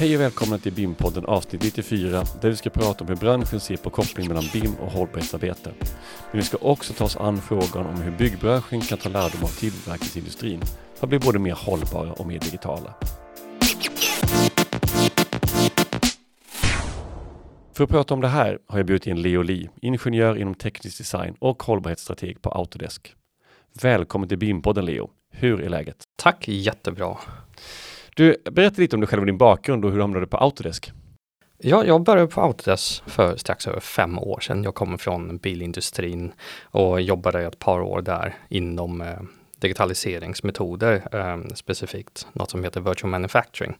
Hej och välkomna till BIM-podden avsnitt 94 där vi ska prata om hur branschen ser på kopplingen mellan BIM och hållbarhetsarbete. Men vi ska också ta oss an frågan om hur byggbranschen kan ta lärdom av tillverkningsindustrin för att bli både mer hållbara och mer digitala. För att prata om det här har jag bjudit in Leo Li, ingenjör inom teknisk design och hållbarhetsstrateg på Autodesk. Välkommen till BIM-podden Leo. Hur är läget? Tack, jättebra. Du, berätta lite om dig själv och din bakgrund och hur du hamnade på Autodesk. Ja, jag började på Autodesk för strax över fem år sedan. Jag kommer från bilindustrin och jobbade ett par år där inom eh, digitaliseringsmetoder, eh, specifikt något som heter virtual manufacturing.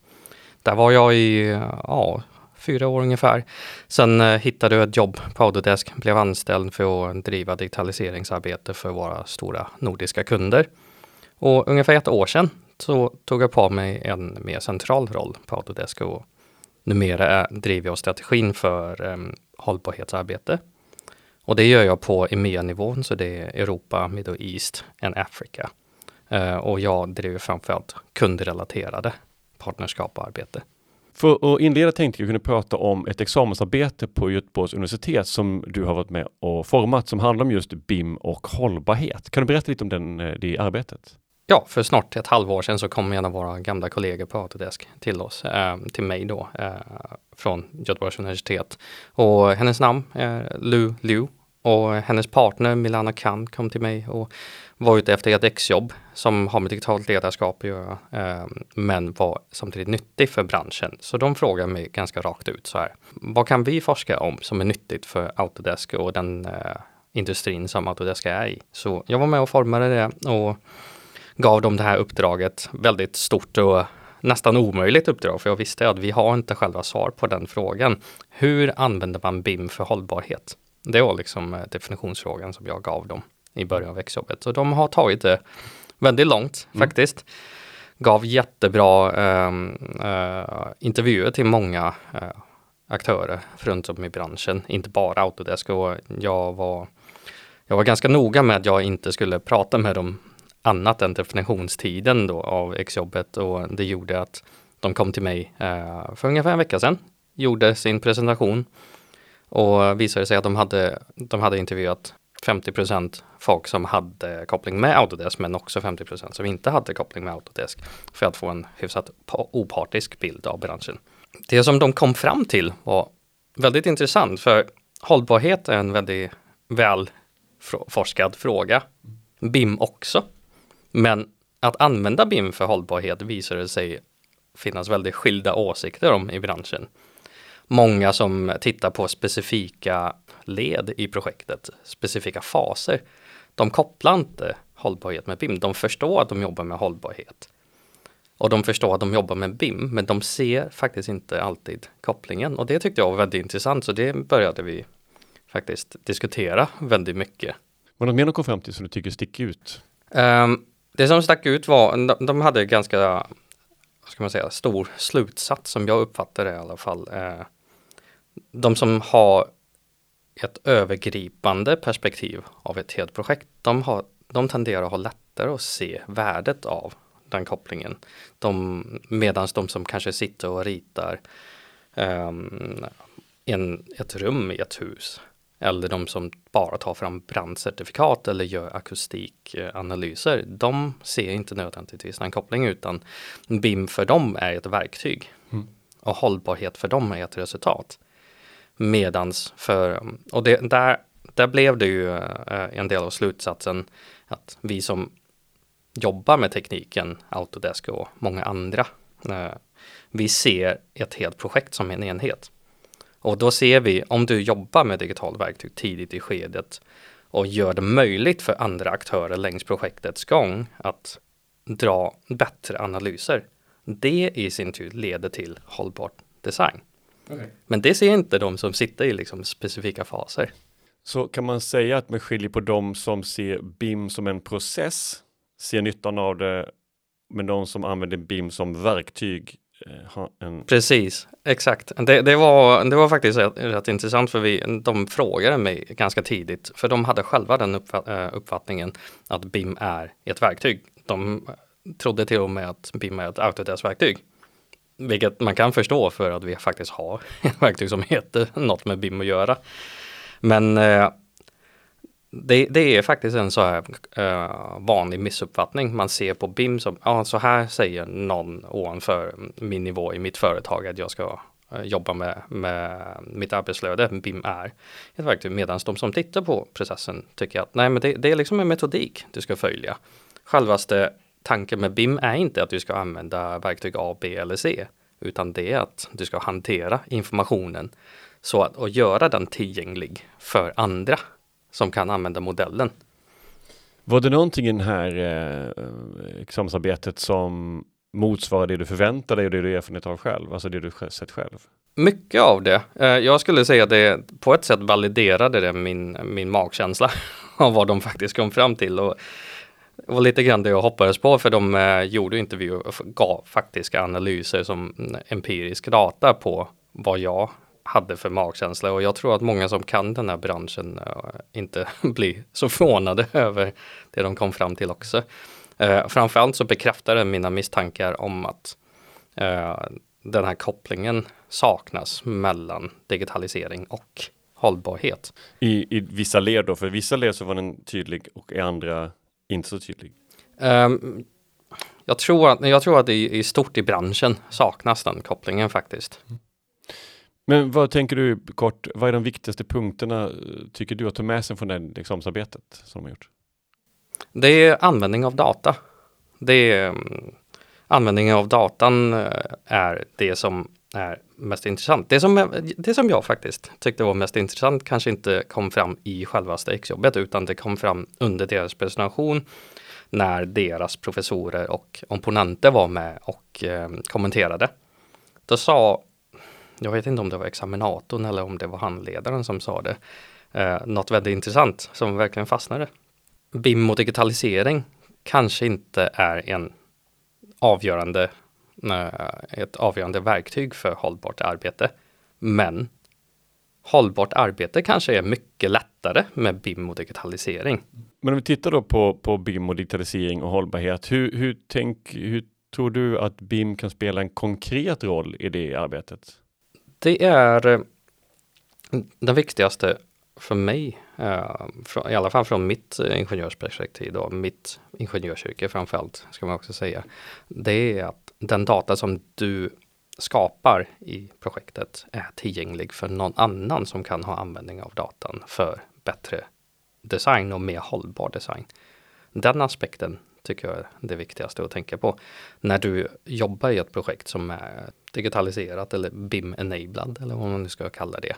Där var jag i ja, fyra år ungefär. Sen eh, hittade jag ett jobb på Autodesk, blev anställd för att driva digitaliseringsarbete för våra stora nordiska kunder. Och ungefär ett år sedan så tog jag på mig en mer central roll på Autodesk och numera driver jag strategin för um, hållbarhetsarbete. Och det gör jag på EMEA-nivån, så det är Europa, Middle East and Africa. Uh, eh, och jag driver framförallt kundrelaterade partnerskap och arbete. För att inleda tänkte jag kunna prata om ett examensarbete på Göteborgs universitet som du har varit med och format som handlar om just BIM och hållbarhet. Kan du berätta lite om den, eh, det arbetet? Ja, för snart ett halvår sedan så kom en av våra gamla kollegor på Autodesk till oss, eh, till mig då, eh, från Göteborgs universitet. Och hennes namn är Lu Liu och hennes partner Milana Khan kom till mig och var ute efter ett exjobb som har med digitalt ledarskap att göra, eh, men var samtidigt nyttig för branschen. Så de frågade mig ganska rakt ut så här. Vad kan vi forska om som är nyttigt för Autodesk och den eh, industrin som Autodesk är i? Så jag var med och formade det och gav dem det här uppdraget. Väldigt stort och nästan omöjligt uppdrag, för jag visste att vi har inte själva svar på den frågan. Hur använder man BIM för hållbarhet? Det var liksom eh, definitionsfrågan som jag gav dem i början av exjobbet. Så de har tagit det väldigt långt mm. faktiskt. Gav jättebra eh, eh, intervjuer till många eh, aktörer runt om i branschen, inte bara Autodesk. Och jag var, jag var ganska noga med att jag inte skulle prata med dem annat än definitionstiden då av exjobbet och det gjorde att de kom till mig eh, för ungefär en vecka sedan, gjorde sin presentation och visade sig att de hade, de hade intervjuat 50% folk som hade koppling med Autodesk men också 50% som inte hade koppling med Autodesk för att få en hyfsat opartisk bild av branschen. Det som de kom fram till var väldigt intressant för hållbarhet är en väldigt väl forskad fråga. BIM också. Men att använda BIM för hållbarhet visade sig finnas väldigt skilda åsikter om i branschen. Många som tittar på specifika led i projektet, specifika faser, de kopplar inte hållbarhet med BIM. De förstår att de jobbar med hållbarhet. Och de förstår att de jobbar med BIM, men de ser faktiskt inte alltid kopplingen. Och det tyckte jag var väldigt intressant, så det började vi faktiskt diskutera väldigt mycket. Var det något mer de kom fram till som du tycker sticker ut? Um, det som stack ut var, de, de hade ganska, vad ska man säga, stor slutsats som jag uppfattade det i alla fall. Eh, de som har ett övergripande perspektiv av ett helt projekt, de, har, de tenderar att ha lättare att se värdet av den kopplingen. De, Medan de som kanske sitter och ritar um, en, ett rum i ett hus eller de som bara tar fram brandcertifikat eller gör akustikanalyser, de ser inte nödvändigtvis en koppling utan BIM för dem är ett verktyg mm. och hållbarhet för dem är ett resultat. Medans för, och det, där, där blev det ju eh, en del av slutsatsen att vi som jobbar med tekniken, Autodesk och många andra, eh, vi ser ett helt projekt som en enhet. Och då ser vi om du jobbar med digitalt verktyg tidigt i skedet och gör det möjligt för andra aktörer längs projektets gång att dra bättre analyser. Det i sin tur leder till hållbar design. Okay. Men det ser inte de som sitter i liksom specifika faser. Så kan man säga att man skiljer på de som ser BIM som en process, ser nyttan av det, men de som använder BIM som verktyg Eh, ha en... Precis, exakt. Det, det, var, det var faktiskt rätt, rätt, intressant för vi, de frågade mig ganska tidigt, för de hade själva den eh, uppfattningen att BIM är ett verktyg. De trodde till och med att BIM är ett Autodesk-verktyg. Vilket man kan förstå för att vi faktiskt har ett verktyg som heter något med BIM att göra. Men eh, det, det, är faktiskt en så här uh, vanlig missuppfattning. Man ser på BIM som, ja så här säger någon ovanför min nivå i mitt företag att jag ska uh, jobba med, med mitt arbetsflöde. BIM är ett verktyg medan de som tittar på processen tycker att nej men det, det är liksom en metodik du ska följa. Självaste tanken med BIM är inte att du ska använda verktyg A, B eller C, utan det är att du ska hantera informationen så att och göra den tillgänglig för andra som kan använda modellen. Var det någonting i det här eh, examensarbetet som motsvarar det du förväntar dig och det du erfarenhet av själv, alltså det du sett själv? Mycket av det. Eh, jag skulle säga att det på ett sätt validerade det min, min magkänsla av vad de faktiskt kom fram till. Och det var lite grann det jag hoppades på för de eh, gjorde intervjuer och gav faktiska analyser som empirisk data på vad jag hade för magkänsla och jag tror att många som kan den här branschen uh, inte blir så förvånade över det de kom fram till också. Uh, framförallt så bekräftar det mina misstankar om att uh, den här kopplingen saknas mellan digitalisering och hållbarhet. I, I vissa led då, för vissa led så var den tydlig och i andra inte så tydlig. Um, jag tror att, jag tror att i, i stort i branschen saknas den kopplingen faktiskt. Mm. Men vad tänker du kort, vad är de viktigaste punkterna eh, tycker du att ta med sig från det examensarbetet som de har gjort? Det är användning av data. Det är mm, användningen av datan eh, är det som är mest intressant. Det som, eh, det som jag faktiskt tyckte var mest intressant kanske inte kom fram i själva strejkjobbet utan det kom fram under deras presentation när deras professorer och opponenter var med och eh, kommenterade. Då sa jag vet inte om det var examinatorn eller om det var handledaren som sa det, eh, något väldigt intressant som verkligen fastnade. BIM och digitalisering kanske inte är en avgörande, eh, ett avgörande verktyg för hållbart arbete. Men hållbart arbete kanske är mycket lättare med BIM och digitalisering. Men om vi tittar då på, på BIM och digitalisering och hållbarhet, hur, hur, tänk, hur tror du att BIM kan spela en konkret roll i det arbetet? Det är eh, den viktigaste för mig, eh, i alla fall från mitt eh, ingenjörsperspektiv och mitt ingenjörsyrke framförallt, ska man också säga. Det är att den data som du skapar i projektet är tillgänglig för någon annan som kan ha användning av datan för bättre design och mer hållbar design. Den aspekten tycker jag är det viktigaste att tänka på. När du jobbar i ett projekt som är digitaliserat eller BIM-enabled eller vad man nu ska kalla det.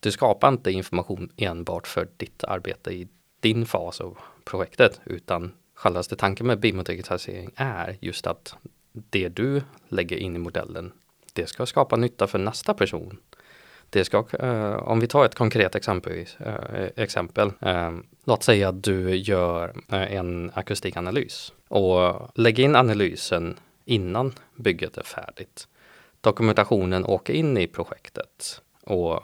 Du skapar inte information enbart för ditt arbete i din fas av projektet utan självaste tanken med BIM och digitalisering är just att det du lägger in i modellen det ska skapa nytta för nästa person. Det ska, eh, om vi tar ett konkret exempel, eh, exempel eh, låt säga att du gör eh, en akustikanalys och lägg in analysen innan bygget är färdigt. Dokumentationen åker in i projektet och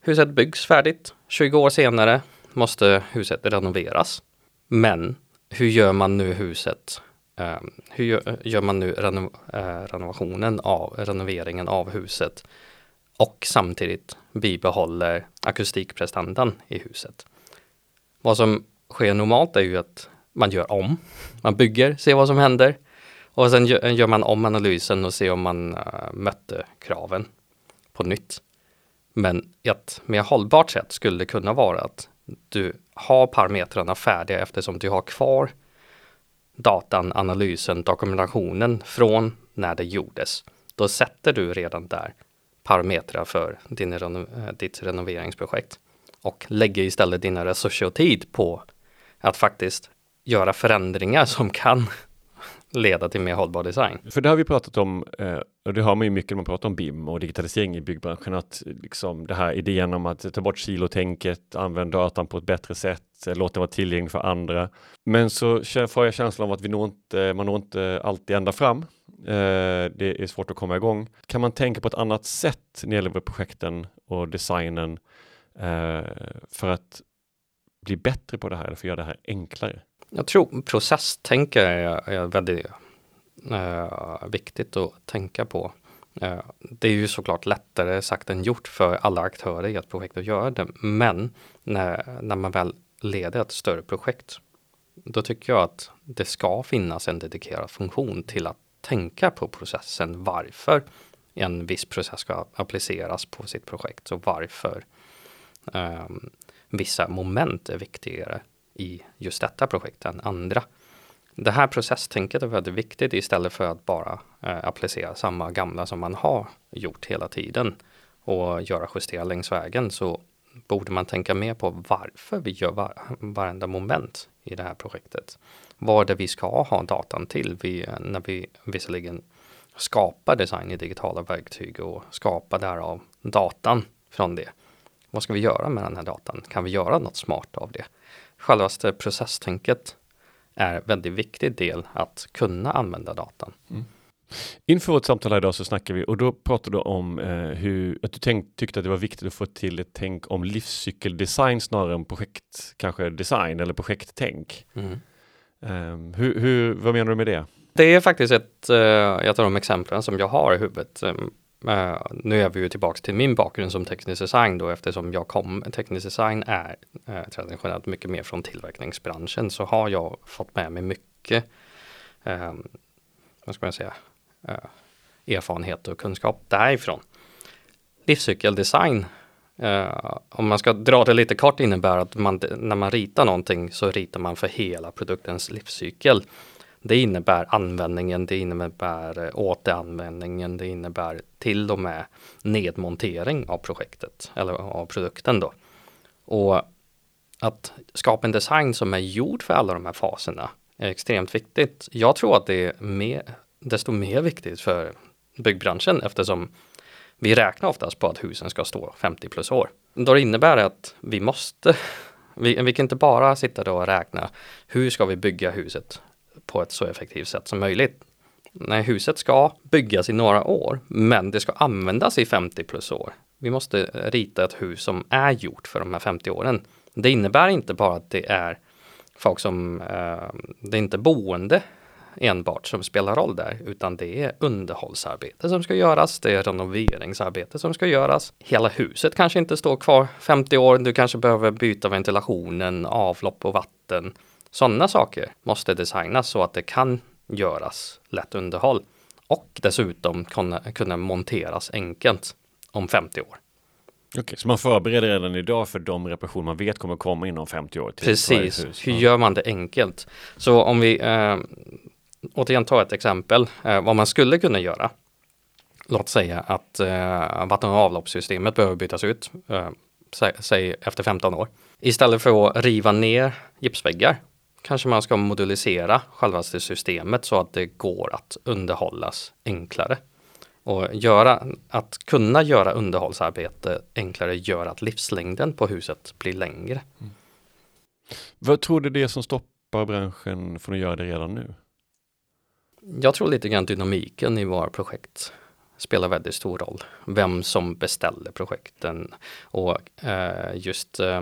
huset byggs färdigt. 20 år senare måste huset renoveras. Men hur gör man nu huset? Eh, hur gör, gör, man nu reno, eh, renovationen av renoveringen av huset och samtidigt bibehåller akustikprestandan i huset? Vad som sker normalt är ju att man gör om. Man bygger, ser vad som händer och sen gör man om analysen och ser om man eh, mötte kraven på nytt. Men ett mer hållbart sätt skulle kunna vara att du har parametrarna färdiga eftersom du har kvar datan, analysen, dokumentationen från när det gjordes. Då sätter du redan där parametrar för din reno eh, ditt renoveringsprojekt och lägger istället dina resurser och tid på att faktiskt göra förändringar som kan leda till mer hållbar design. För det har vi pratat om, eh, och det har man ju mycket när man pratar om BIM och digitalisering i byggbranschen, att liksom det här idén om att ta bort kilotänket, använda datan på ett bättre sätt, eh, låta den vara tillgänglig för andra. Men så får jag känslan av att vi når inte, man når inte alltid ända fram. Eh, det är svårt att komma igång. Kan man tänka på ett annat sätt när det gäller projekten och designen eh, för att bli bättre på det här, eller för att göra det här enklare? Jag tror processtänk är, är väldigt eh, viktigt att tänka på. Eh, det är ju såklart lättare sagt än gjort för alla aktörer i ett projekt att göra det. Men när, när man väl leder ett större projekt, då tycker jag att det ska finnas en dedikerad funktion till att tänka på processen. Varför en viss process ska appliceras på sitt projekt. Och varför um, vissa moment är viktigare i just detta projekt än andra. Det här processtänket är väldigt viktigt istället för att bara eh, applicera samma gamla som man har gjort hela tiden och göra justeringar längs vägen. Så borde man tänka mer på varför vi gör var, varenda moment i det här projektet. Vad är det vi ska ha datan till vi, när vi visserligen skapar design i digitala verktyg och skapar därav datan från det. Vad ska vi göra med den här datan? Kan vi göra något smart av det? Självaste processtänket är en väldigt viktig del att kunna använda datan. Mm. Inför vårt samtal här idag så snackar vi och då pratade du om eh, hur att du tänk, tyckte att det var viktigt att få till ett tänk om livscykeldesign snarare än projekt, kanske design eller projekttänk. Mm. Um, hur, hur, vad menar du med det? Det är faktiskt ett, uh, ett av de exemplen som jag har i huvudet. Um, Uh, nu är vi ju tillbaka till min bakgrund som teknisk design då eftersom jag kom, teknisk design är uh, traditionellt mycket mer från tillverkningsbranschen så har jag fått med mig mycket, um, vad ska man säga, Eh, erfarenhet och kunskap därifrån. Livscykeldesign, eh, om man ska dra det lite kort innebär att man, när man ritar någonting så ritar man för hela produktens livscykel. Det innebär användningen, det innebär eh, återanvändningen, det innebär till och med nedmontering av projektet eller av produkten då. Och att skapa en design som är gjord för alla de här faserna är extremt viktigt. Jag tror att det är mer, desto mer viktigt för byggbranschen eftersom vi räknar oftast på att husen ska stå 50 plus år. Då innebär det att vi måste, vi, vi kan inte bara sitta då och räkna hur ska vi bygga huset på ett så effektivt sätt som möjligt. Nej, huset ska byggas i några år, men det ska användas i 50 plus år. Vi måste rita ett hus som är gjort för de här 50 åren. Det innebär inte bara att det är folk som, eh, det är inte boende enbart som spelar roll där, utan det är underhållsarbete som ska göras, det är renoveringsarbete som ska göras. Hela huset kanske inte står kvar 50 år, du kanske behöver byta ventilationen, avlopp och vatten. Sådana saker måste designas så att det kan göras lätt underhåll och dessutom kunna, kunna monteras enkelt om 50 år. Okej, så man förbereder redan idag för de reparationer man vet kommer komma inom 50 år? Precis, hur gör man det enkelt? Så om vi eh, återigen ta ett exempel eh, vad man skulle kunna göra. Låt säga att eh, vatten och avloppssystemet behöver bytas ut, eh, säg, säg efter 15 år. Istället för att riva ner gipsväggar kanske man ska modulisera själva systemet så att det går att underhållas enklare. Och göra, att kunna göra underhållsarbete enklare gör att livslängden på huset blir längre. Mm. Vad tror du det är som stoppar branschen från att göra det redan nu? Jag tror lite grann dynamiken i våra projekt spelar väldigt stor roll. Vem som beställer projekten och eh, just eh,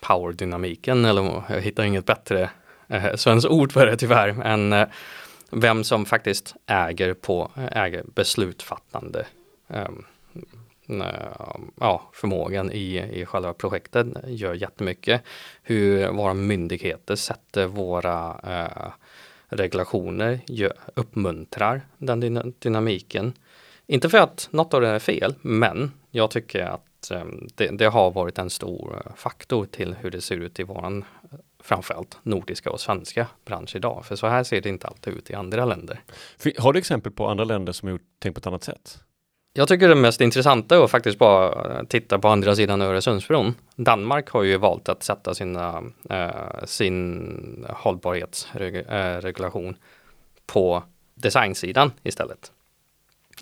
powerdynamiken eller jag hittar inget bättre eh, svenskt ord för det tyvärr, än eh, vem som faktiskt äger på eh, äger beslutfattande eh, ja, förmågan i, i själva projektet gör jättemycket. Hur våra myndigheter sätter våra eh, regulationer gör, uppmuntrar den dynamiken. Inte för att något av det är fel, men jag tycker att ehm, det, det, har varit en stor eh, faktor till hur det ser ut i våran eh, framförallt nordiska och svenska bransch idag. För så här ser det inte alltid ut i andra länder. Har du exempel på andra länder som har gjort tänkt på ett annat sätt? Jag tycker det mest intressanta är att faktiskt bara eh, titta på andra sidan Öresundsbron. Danmark har ju valt att sätta sina, eh, sin hållbarhetsregulation på designsidan istället.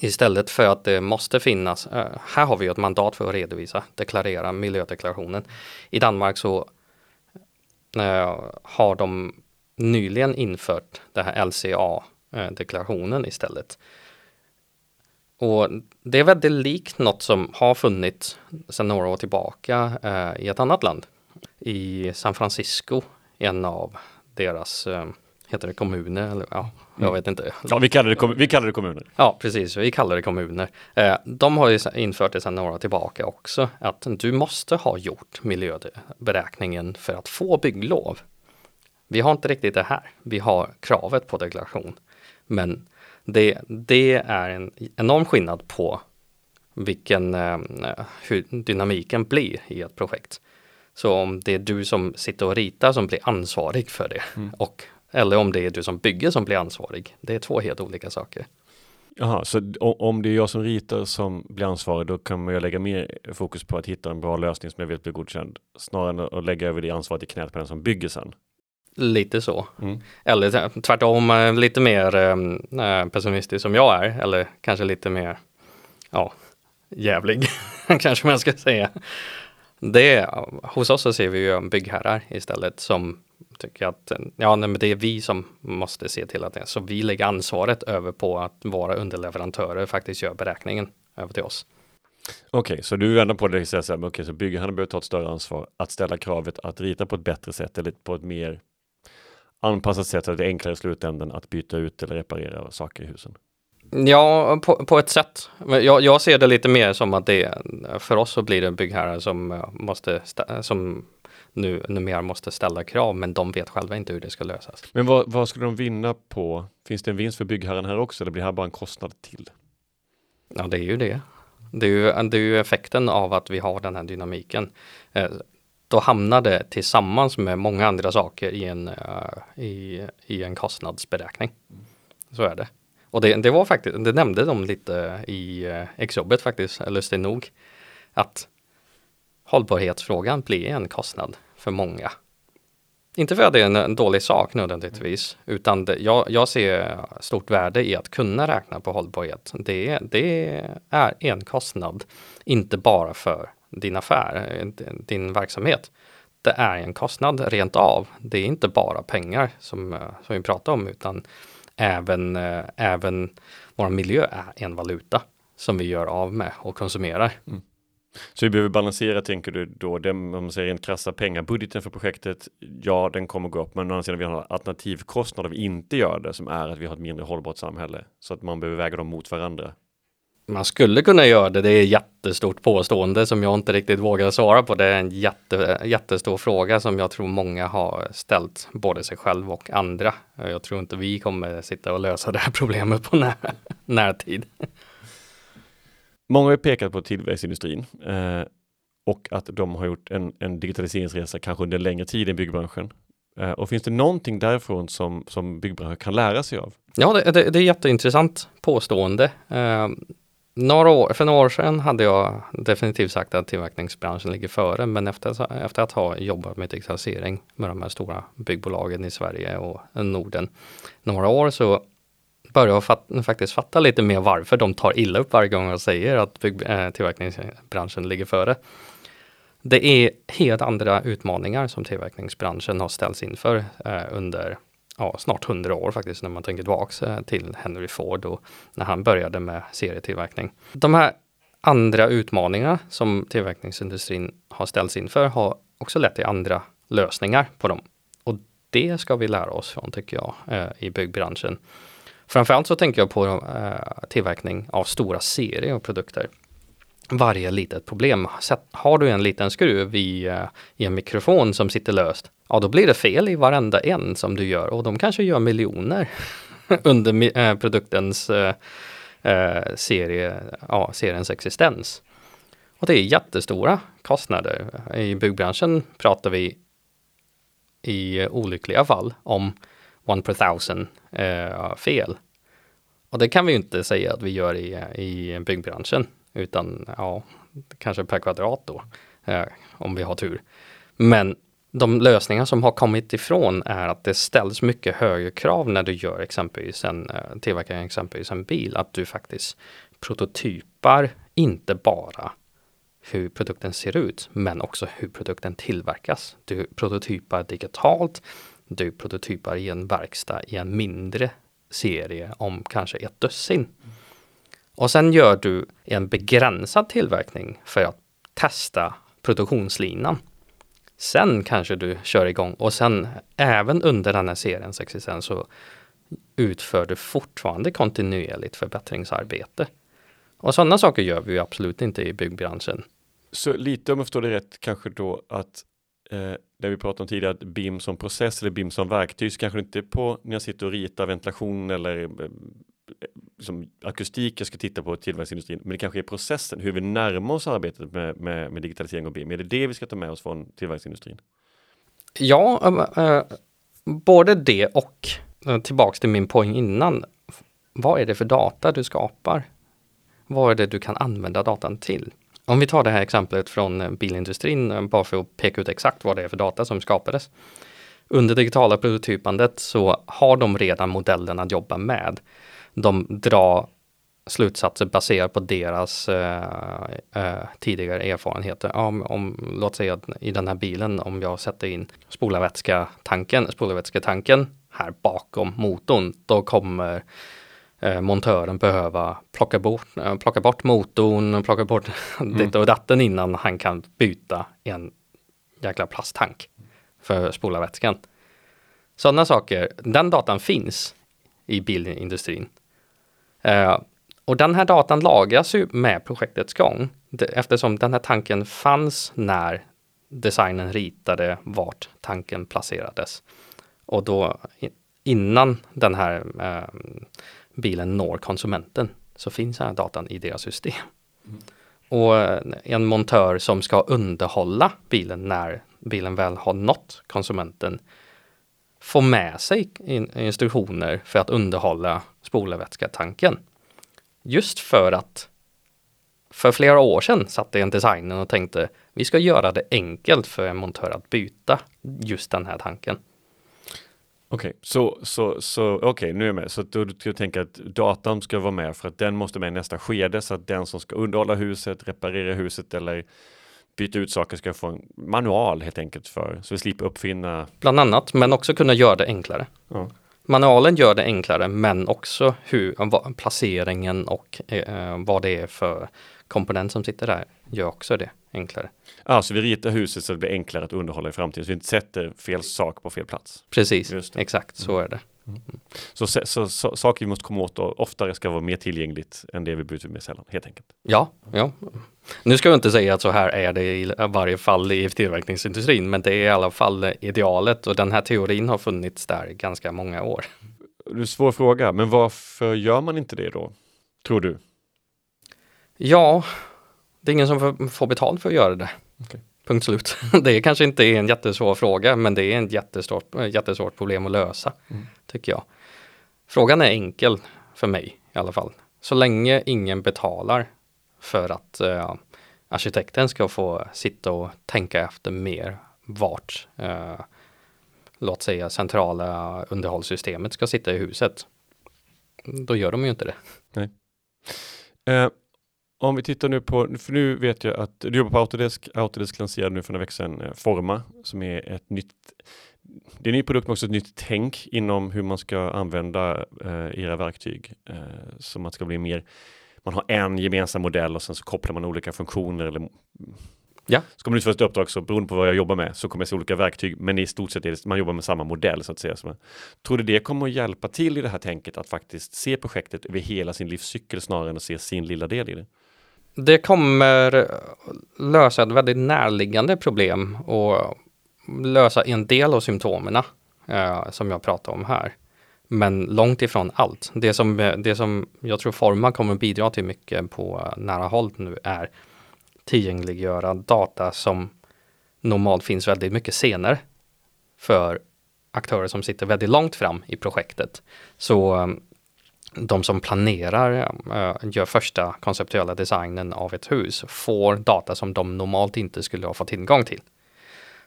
Istället för att det måste finnas, eh, här har vi ett mandat för att redovisa, deklarera miljödeklarationen. I Danmark så eh, har de nyligen infört det här LCA-deklarationen eh, istället. Och det är väldigt likt något som har funnits sedan några år tillbaka uh, i ett annat land. I San Francisco, en av deras heter det kommuner? Eller, ja, jag vet inte. Ja, vi kallar, det, vi kallar det kommuner. Ja, precis. Vi kallar det kommuner. Eh, de har ju infört det sedan några år tillbaka också, att du måste ha gjort miljöberäkningen för att få bygglov. Vi har inte riktigt det här. Vi har kravet på deklaration. Men det, det är en enorm skillnad på vilken, eh, hur dynamiken blir i ett projekt. Så om det är du som sitter och ritar som blir ansvarig för det mm. och eller om det är du som bygger som blir ansvarig. Det är två helt olika saker. Jaha, så om det är jag som ritar som blir ansvarig, då kan man ju lägga mer fokus på att hitta en bra lösning som jag vet blir godkänd, snarare än att lägga över det ansvaret i knät på den som bygger sen. Lite så. Mm. Eller tvärtom, eh, lite mer äh, pessimistisk som jag är, eller kanske lite mer, ja, jävlig, kanske man ska säga. Det, hos oss så ser vi ju byggherrar istället som tycker att ja, nej, men det är vi som måste se till att det är så vi lägger ansvaret över på att våra underleverantörer faktiskt gör beräkningen över till oss. Okej, okay, så du vänder på det och säger så här, okay, så byggherren behöver ta ett större ansvar att ställa kravet att rita på ett bättre sätt eller på ett mer anpassat sätt så att det är enklare i slutändan att byta ut eller reparera saker i husen. Ja, på, på ett sätt. Jag, jag, ser det lite mer som att det för oss så blir det byggherrar som måste som nu numera måste ställa krav, men de vet själva inte hur det ska lösas. Men vad, vad skulle de vinna på? Finns det en vinst för byggherren här också, eller blir det här bara en kostnad till? Ja, det är ju det. Det är ju, det är ju effekten av att vi har den här dynamiken. Då hamnar det tillsammans med många andra saker i en, uh, i, i en kostnadsberäkning. Så är det. Och det, det var faktiskt, det nämnde de lite i eh, uh, exjobbet faktiskt, lustigt nog. Att hållbarhetsfrågan blir en kostnad för många. Inte för att det är en, dålig sak nödvändigtvis, utan det, jag, jag, ser stort värde i att kunna räkna på hållbarhet. Det, det är en kostnad, inte bara för din affär, eh, din verksamhet. Det är en kostnad rent av. Det är inte bara pengar som, eh, som vi pratar om, utan även, eh, även vår miljö är en valuta som vi gör av med och konsumerar. Mm. Så vi behöver balansera, tänker du då, den, om man säger en krassa pengar, budgeten för projektet, ja, den kommer gå upp, men å andra sidan vi har alternativkostnader vi inte gör det, som är att vi har ett mindre hållbart samhälle, så att man behöver väga dem mot varandra. Man skulle kunna göra det, det är ett jättestort påstående som jag inte riktigt vågar svara på. Det är en jätte, jättestor fråga som jag tror många har ställt, både sig själv och andra. Jag tror inte vi kommer sitta och lösa det här problemet på när, närtid. Många har pekat på tillväxtindustrin eh, och att de har gjort en, en digitaliseringsresa kanske under längre tid i byggbranschen. Eh, och finns det någonting därifrån som, som byggbranschen kan lära sig av? Ja, det, det, det är jätteintressant påstående. Eh, några år, för några år sedan hade jag definitivt sagt att tillverkningsbranschen ligger före, men efter, efter att ha jobbat med digitalisering med de här stora byggbolagen i Sverige och Norden några år så börjar jag fat, faktiskt fatta lite mer varför de tar illa upp varje gång jag säger att bygg, äh, tillverkningsbranschen ligger före. Det är helt andra utmaningar som tillverkningsbranschen har ställts inför eh, under ja, snart hundra år faktiskt när man tänker tillbaks eh, till Henry Ford och när han började med serietillverkning. De här andra utmaningarna som tillverkningsindustrin har ställts inför har också lett till andra lösningar på dem. Och det ska vi lära oss från tycker jag eh, i byggbranschen. Framförallt så tänker jag på eh, tillverkning av stora serier av produkter. Varje litet problem. Har du en liten skruv i, eh, i en mikrofon som sitter löst, ja då blir det fel i varenda en som du gör och de kanske gör miljoner under eh, produktens eh, eh, serie, ja, seriens existens. Och det är jättestora kostnader. I byggbranschen pratar vi i olyckliga fall om one per thousand eh, fel. Och det kan vi ju inte säga att vi gör i, i byggbranschen, utan ja, kanske per kvadrat då, eh, om vi har tur. Men de lösningar som har kommit ifrån är att det ställs mycket högre krav när du gör exempelvis en, eh, tillverkar exempelvis en bil, att du faktiskt prototypar inte bara hur produkten ser ut, men också hur produkten tillverkas. Du prototypar digitalt, du prototypar i en verkstad i en mindre serie om kanske ett dussin. Och sen gör du en begränsad tillverkning för att testa produktionslinan. Sen kanske du kör igång och sen även under den här seriens existens så utför du fortfarande kontinuerligt förbättringsarbete. Och sådana saker gör vi absolut inte i byggbranschen. Så lite om jag förstår det rätt kanske då att eh, det vi pratade om tidigare, att BIM som process eller BIM som verktyg, så kanske inte på när jag sitter och ritar ventilation eller eh, som akustik jag ska titta på tillverkningsindustrin, men det kanske är processen, hur vi närmar oss arbetet med, med, med digitalisering och BIM. Är det det vi ska ta med oss från tillverkningsindustrin? Ja, äh, både det och äh, tillbaks till min poäng innan. Vad är det för data du skapar? Vad är det du kan använda datan till? Om vi tar det här exemplet från bilindustrin, bara för att peka ut exakt vad det är för data som skapades. Under digitala prototypandet så har de redan modellen att jobba med de drar slutsatser baserat på deras eh, eh, tidigare erfarenheter. Om, om, låt säga att i den här bilen, om jag sätter in spolarvätska-tanken, spolarvätsketanken här bakom motorn, då kommer eh, montören behöva plocka bort, eh, plocka bort motorn, plocka bort mm. ditt och datten innan han kan byta en jäkla plasttank för spolarvätskan. Sådana saker, den datan finns i bilindustrin. Eh, och den här datan lagras ju med projektets gång eftersom den här tanken fanns när designen ritade vart tanken placerades. Och då innan den här eh, bilen når konsumenten så finns den här datan i deras system. Mm. Och eh, en montör som ska underhålla bilen när bilen väl har nått konsumenten få med sig instruktioner för att underhålla spolarvätska-tanken. Just för att för flera år sedan satt en designer och tänkte vi ska göra det enkelt för en montör att byta just den här tanken. Okej, okay, så, så, så okej, okay, nu är jag med. Så då ska du tänka att datan ska vara med för att den måste med i nästa skede så att den som ska underhålla huset, reparera huset eller byta ut saker ska få en manual helt enkelt för så vi slipper uppfinna. Bland annat, men också kunna göra det enklare. Ja. Manualen gör det enklare, men också hur placeringen och eh, vad det är för komponent som sitter där gör också det enklare. Ja, så vi ritar huset så det blir enklare att underhålla i framtiden, så vi inte sätter fel sak på fel plats. Precis, exakt så är det. Mm. Så, så, så, saker vi måste komma åt och oftare ska vara mer tillgängligt än det vi byter med sällan, helt enkelt. Ja, ja. Nu ska jag inte säga att så här är det i varje fall i tillverkningsindustrin, men det är i alla fall idealet och den här teorin har funnits där ganska många år. Det är en svår fråga, men varför gör man inte det då? Tror du? Ja, det är ingen som får betalt för att göra det. Okay. Punkt slut. Det kanske inte är en jättesvår fråga, men det är ett jättestort, jättesvårt problem att lösa, mm. tycker jag. Frågan är enkel för mig i alla fall. Så länge ingen betalar för att uh, arkitekten ska få sitta och tänka efter mer vart, uh, låt säga centrala underhållssystemet ska sitta i huset. Då gör de ju inte det. Nej. Uh, om vi tittar nu på, för nu vet jag att du jobbar på Autodesk. Autodesk lanserade nu för några veckor sedan eh, Forma som är ett nytt det är en ny produkt men också ett nytt tänk inom hur man ska använda eh, era verktyg. Eh, så man ska bli mer, man har en gemensam modell och sen så kopplar man olika funktioner eller Ja. Ska man utföra ett uppdrag så beroende på vad jag jobbar med så kommer jag se olika verktyg men i stort sett är det, man jobbar med samma modell så att säga. Så tror du det kommer att hjälpa till i det här tänket att faktiskt se projektet över hela sin livscykel snarare än att se sin lilla del i det? Det kommer lösa ett väldigt närliggande problem och lösa en del av symptomerna eh, som jag pratar om här. Men långt ifrån allt. Det som, det som jag tror Forma kommer bidra till mycket på nära håll nu är tillgängliggöra data som normalt finns väldigt mycket senare för aktörer som sitter väldigt långt fram i projektet. Så eh, de som planerar, eh, gör första konceptuella designen av ett hus, får data som de normalt inte skulle ha fått tillgång till.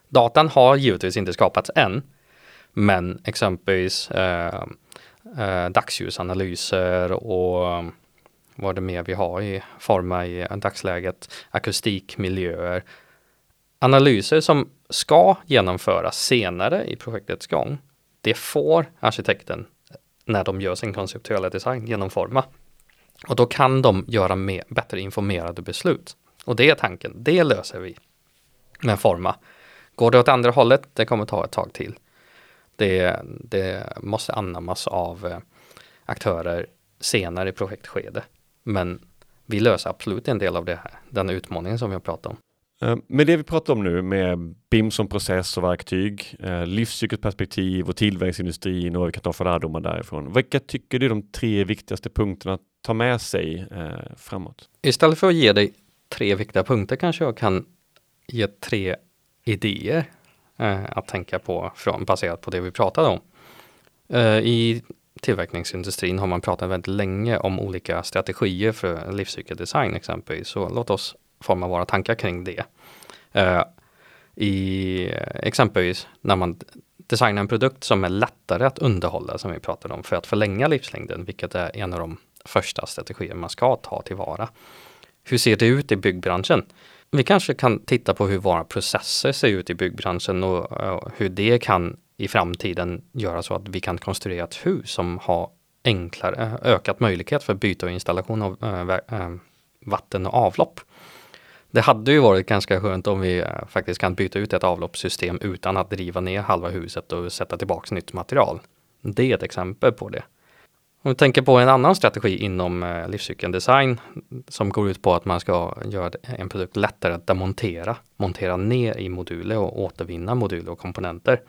Datan har givetvis inte skapats än, men exempelvis eh, eh, dagsljusanalyser och eh, vad det mer vi har i Forma i dagsläget, akustikmiljöer. Analyser som ska genomföras senare i projektets gång. Det får arkitekten när de gör sin konceptuella design genom Forma. Och då kan de göra mer, bättre informerade beslut. Och det är tanken, det löser vi med Forma. Går det åt andra hållet, det kommer ta ett tag till. Det, det måste anammas av eh, aktörer senare i projektskede. Men vi löser absolut en del av det här, den utmaningen som vi har pratat om. Eh, med det vi pratar om nu med BIM som process och verktyg, eh, livscykelperspektiv och tillverkningsindustrin och vi kan ta för lärdomar därifrån. Vilka tycker du är de tre viktigaste punkterna att ta med sig eh, framåt? Istället för att ge dig tre viktiga punkter kanske jag kan ge tre idéer att tänka på från, baserat på det vi pratade om. I tillverkningsindustrin har man pratat väldigt länge om olika strategier för livscykeldesign exempelvis. Så låt oss forma våra tankar kring det. Uh, I exempelvis när man designar en produkt som är lättare att underhålla som vi pratade om för att förlänga livslängden, vilket är en av de första strategier man ska ta tillvara. Hur ser det ut i byggbranschen? Vi kanske kan titta på hur våra processer ser ut i byggbranschen och, och hur det kan i framtiden göra så att vi kan konstruera ett hus som har enklare, ökat möjlighet för byte och installation av äh, vatten och avlopp. Det hade ju varit ganska skönt om vi eh, faktiskt kan byta ut ett avloppssystem utan att driva ner halva huset och sätta tillbaks nytt material. Det är ett exempel på det. Om vi tänker på en annan strategi inom eh, livscykeldesign som går ut på att man ska göra en produkt lättare att demontera, montera ner i moduler och återvinna moduler och komponenter.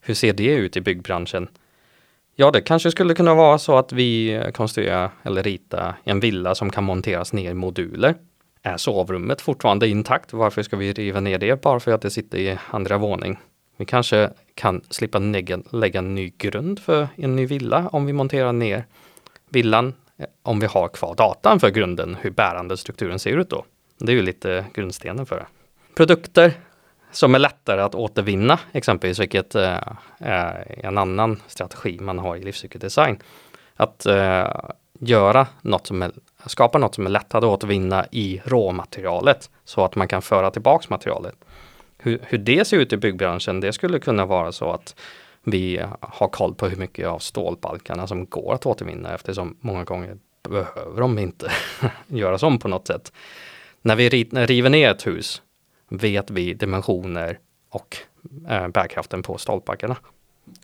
Hur ser det ut i byggbranschen? Ja, det kanske skulle kunna vara så att vi konstruerar eller ritar en villa som kan monteras ner i moduler. Är sovrummet fortfarande intakt? Varför ska vi riva ner det bara för att det sitter i andra våning? Vi kanske kan slippa lägga en ny grund för en ny villa om vi monterar ner villan. Eh, om vi har kvar datan för grunden, hur bärande strukturen ser ut då. Det är ju lite grundstenen för det. Produkter som är lättare att återvinna exempelvis, vilket eh, är en annan strategi man har i livscykeldesign. Att eh, göra något som är, skapa något som är lättare att återvinna i råmaterialet så att man kan föra tillbaks materialet. Hur, hur det ser ut i byggbranschen, det skulle kunna vara så att vi har koll på hur mycket av stålbalkarna som går att återvinna eftersom många gånger behöver de inte göras om på något sätt. När vi river ner ett hus vet vi dimensioner och eh, bärkraften på stolparkarna.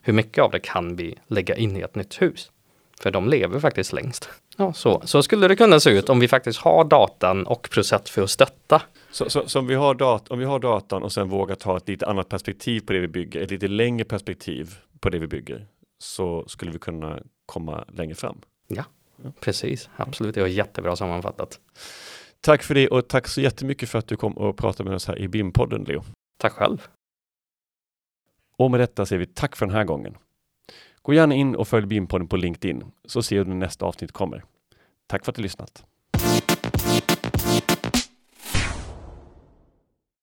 Hur mycket av det kan vi lägga in i ett nytt hus? För de lever faktiskt längst. Ja, så, så skulle det kunna se ut om vi faktiskt har datan och process för att stötta. Så, så, så om, vi har dat om vi har datan och sen vågar ta ett lite annat perspektiv på det vi bygger, ett lite längre perspektiv på det vi bygger, så skulle vi kunna komma längre fram. Ja, ja. precis. Absolut, det var jättebra sammanfattat. Tack för det och tack så jättemycket för att du kom och pratade med oss här i BIM-podden, Leo. Tack själv. Och med detta säger vi tack för den här gången. Gå gärna in och följ BIM-podden på LinkedIn så ser du när nästa avsnitt kommer. Tack för att du lyssnat.